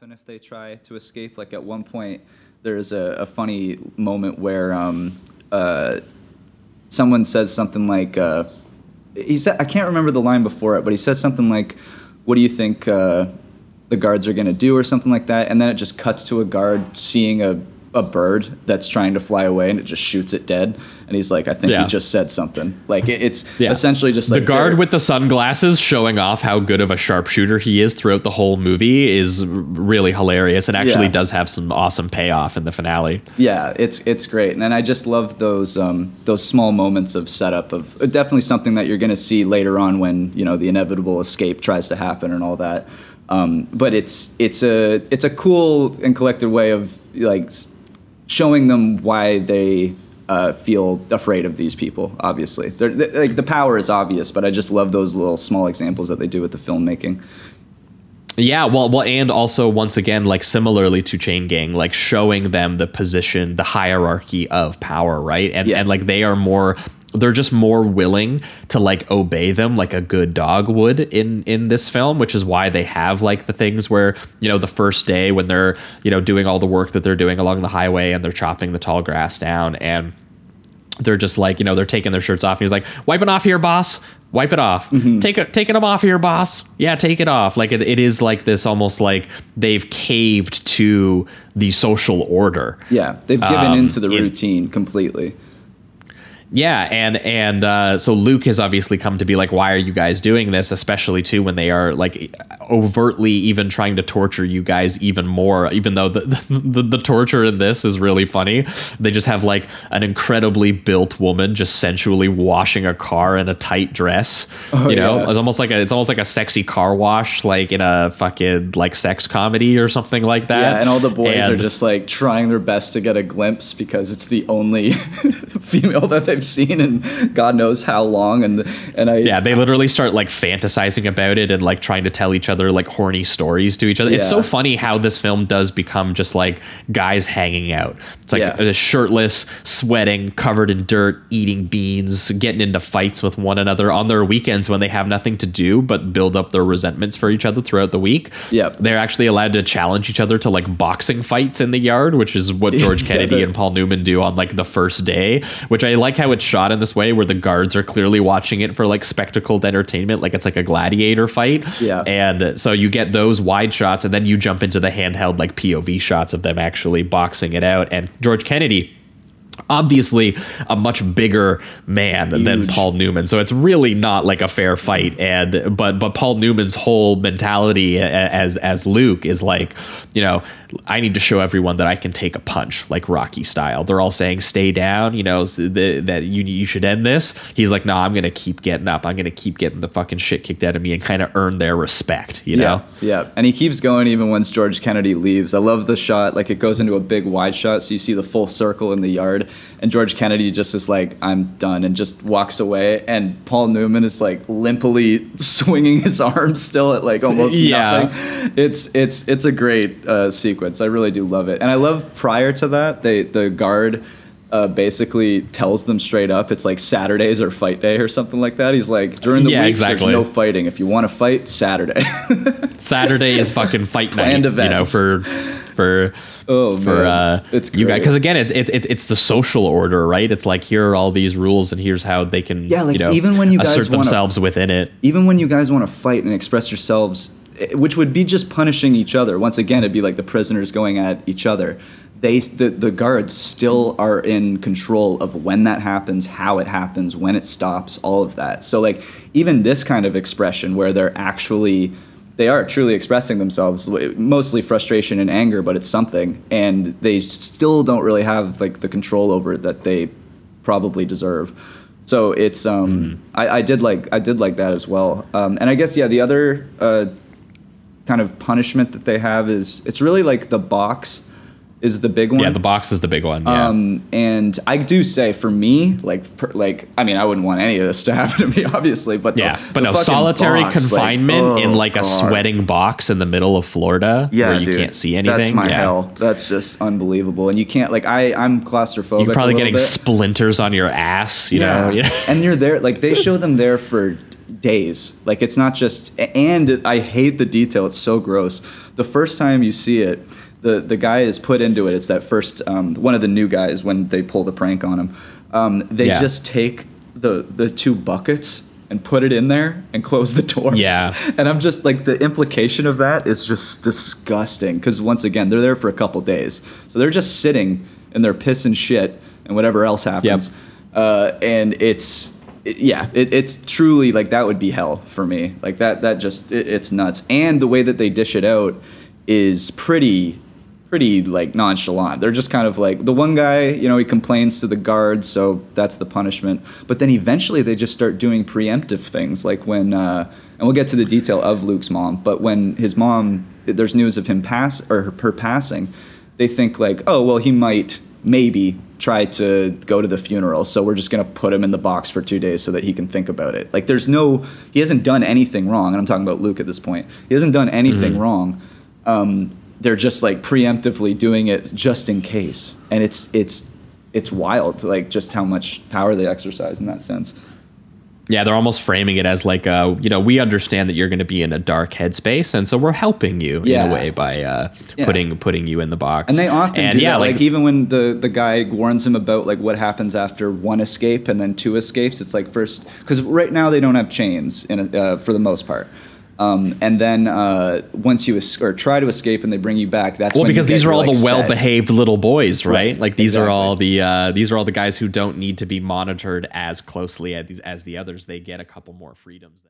happen if they try to escape. Like at one point, there's a, a funny moment where um, uh, someone says something like, uh, he said, I can't remember the line before it, but he says something like, "What do you think uh, the guards are gonna do?" or something like that, and then it just cuts to a guard seeing a a bird that's trying to fly away and it just shoots it dead and he's like i think Yeah. he just said something like it, it's Yeah. essentially just like the guard with the sunglasses showing off how good of a sharpshooter he is throughout the whole movie is really hilarious and actually Yeah. does have some awesome payoff in the finale. Yeah, it's it's great, and I just love those um, those small moments of setup of definitely something that you're going to see later on when you know the inevitable escape tries to happen and all that. Um, but it's it's a it's a cool and collected way of like showing them why they uh, feel afraid of these people. Obviously, They're, they like the power is obvious, but I just love those little small examples that they do with the filmmaking. Yeah, well, well, and also once again, like similarly to Chain Gang, like showing them the position, the hierarchy of power, right? And Yeah. and like they are more, they're just more willing to like obey them like a good dog would in in this film, which is why they have like the things where you know the first day when they're you know doing all the work that they're doing along the highway and they're chopping the tall grass down and they're just like you know they're taking their shirts off. And he's like wipe it off here boss. Wipe it off. Take it taking them off here boss. Yeah take it off. Like it, it is like this almost like they've caved to the social order. Yeah, they've given Um, into the in- routine completely. Yeah, and and uh, so Luke has obviously come to be like, why are you guys doing this? Especially too when they are like overtly even trying to torture you guys even more. Even though the the, the torture in this is really funny, they just have like an incredibly built woman just sensually washing a car in a tight dress. you know, yeah. it's almost like a it's almost like a sexy car wash, like in a fucking like sex comedy or something like that. Yeah, and all the boys are just like trying their best to get a glimpse because it's the only female that they've seen in God knows how long. And and I Yeah, they literally start like fantasizing about it and like trying to tell each other like horny stories to each other. It's so funny how this film does become just like guys hanging out. It's like Yeah. shirtless, sweating, covered in dirt, eating beans, getting into fights with one another on their weekends when they have nothing to do but build up their resentments for each other throughout the week. Yep. They're actually allowed to challenge each other to like boxing fights in the yard, which is what George Kennedy the- and Paul Newman do on like the first day, which I like how it's shot in this way where the guards are clearly watching it for like spectacled entertainment, like it's like a gladiator fight. Yeah. And so you get those wide shots and then you jump into the handheld like POV shots of them actually boxing it out. And George Kennedy obviously a much bigger man than Paul Newman. So it's really not like a fair fight and but but Paul Newman's whole mentality as as Luke is like, you know, I need to show everyone that I can take a punch like Rocky style. They're all saying stay down, you know, that you you should end this. He's like, "No, I'm going to keep getting up. I'm going to keep getting the fucking shit kicked out of me and kind of earn their respect, you know?" Yeah, yeah, and he keeps going even once George Kennedy leaves. I love the shot; like it goes into a big wide shot, so you see the full circle in the yard, and George Kennedy just is like, "I'm done," and just walks away. And Paul Newman is like limply swinging his arms still at like almost Yeah. nothing. It's it's it's a great uh, sequence. I really do love it, and I love prior to that, they the guard. Uh, basically tells them straight up it's like Saturdays or fight day or something like that. He's like during the Yeah, week exactly. there's no fighting. If you want to fight, Saturday. Saturday is fucking fight night, Planned you know, for for Oh, for man. uh It's you guys because again it's, it's it's it's the social order right it's like here are all these rules and here's how they can Yeah, like, you know even when you guys assert wanna- themselves within it even when you guys want to fight and express yourselves, eh, which would be just punishing each other. Once again, it'd be like the prisoners going at each other. They, the, the guards still are in control of when that happens, how it happens, when it stops, all of that. So like even this kind of expression where they're actually they are truly expressing themselves mostly frustration and anger but it's something. And they still don't really have like the control over it that they probably deserve. So it's um I, I did like i did like that as well. Um, and i guess yeah the other uh, kind of punishment that they have is it's really like the box is the big one yeah the box is the big one yeah um, and I do say for me, like, per, like I mean, I wouldn't want any of this to happen to me, obviously. But the- yeah, but the no solitary box, like, confinement in oh, like a God. sweating box in the middle of Florida Yeah, where you dude. can't see anything. That's my yeah. hell. That's just unbelievable. And you can't like I I'm claustrophobic. You're probably getting bit. splinters on your ass, you know. yeah. and you're there like they show them there for days. Like it's not just and I hate the detail. It's so gross. the first time you see it, the the guy is put into it. It's that first um, one of the new guys when they pull the prank on him. Um, they Yeah. just take the the two buckets and put it in there and close the door. Yeah. And I'm just like the implication of that is just disgusting because once again they're there for a couple days, so they're just sitting in their piss and shit and whatever else happens. Uh, and it's it- yeah, it, it's truly like that would be hell for me. Like that that just it, it's nuts. And the way that they dish it out is pretty pretty like nonchalant. They're just kind of like the one guy, you know, he complains to the guards, so that's the punishment. But then eventually they just start doing preemptive things, like when, uh, and we'll get to the detail of Luke's mom, but when his mom, there's news of him pass or her, her passing, they think like, oh well, he might maybe try to go to the funeral, so we're just gonna put him in the box for two days so that he can think about it. Like there's no, he hasn't done anything wrong, and I'm talking about Luke at this point. He hasn't done anything wrong. Um, they're just like preemptively doing it just in case, and it's it's it's wild, like just how much power they exercise in that sense. Yeah, they're almost framing it as like, uh, you know, we understand that you're going to be in a dark headspace, and so we're helping you in a way by uh, Yeah. putting putting you in the box. And they often And do yeah, that. Like, even when the the guy warns him about like what happens after one escape and then two escapes, it's like first because right now they don't have chains in a, uh, for the most part. Um, and then uh, once you es- or try to escape and they bring you back, that's well, because these are your, all like, the well-behaved little boys, right? Right, Like these are all the uh, these are all the guys who don't need to be monitored as closely as these as the others. They get a couple more freedoms.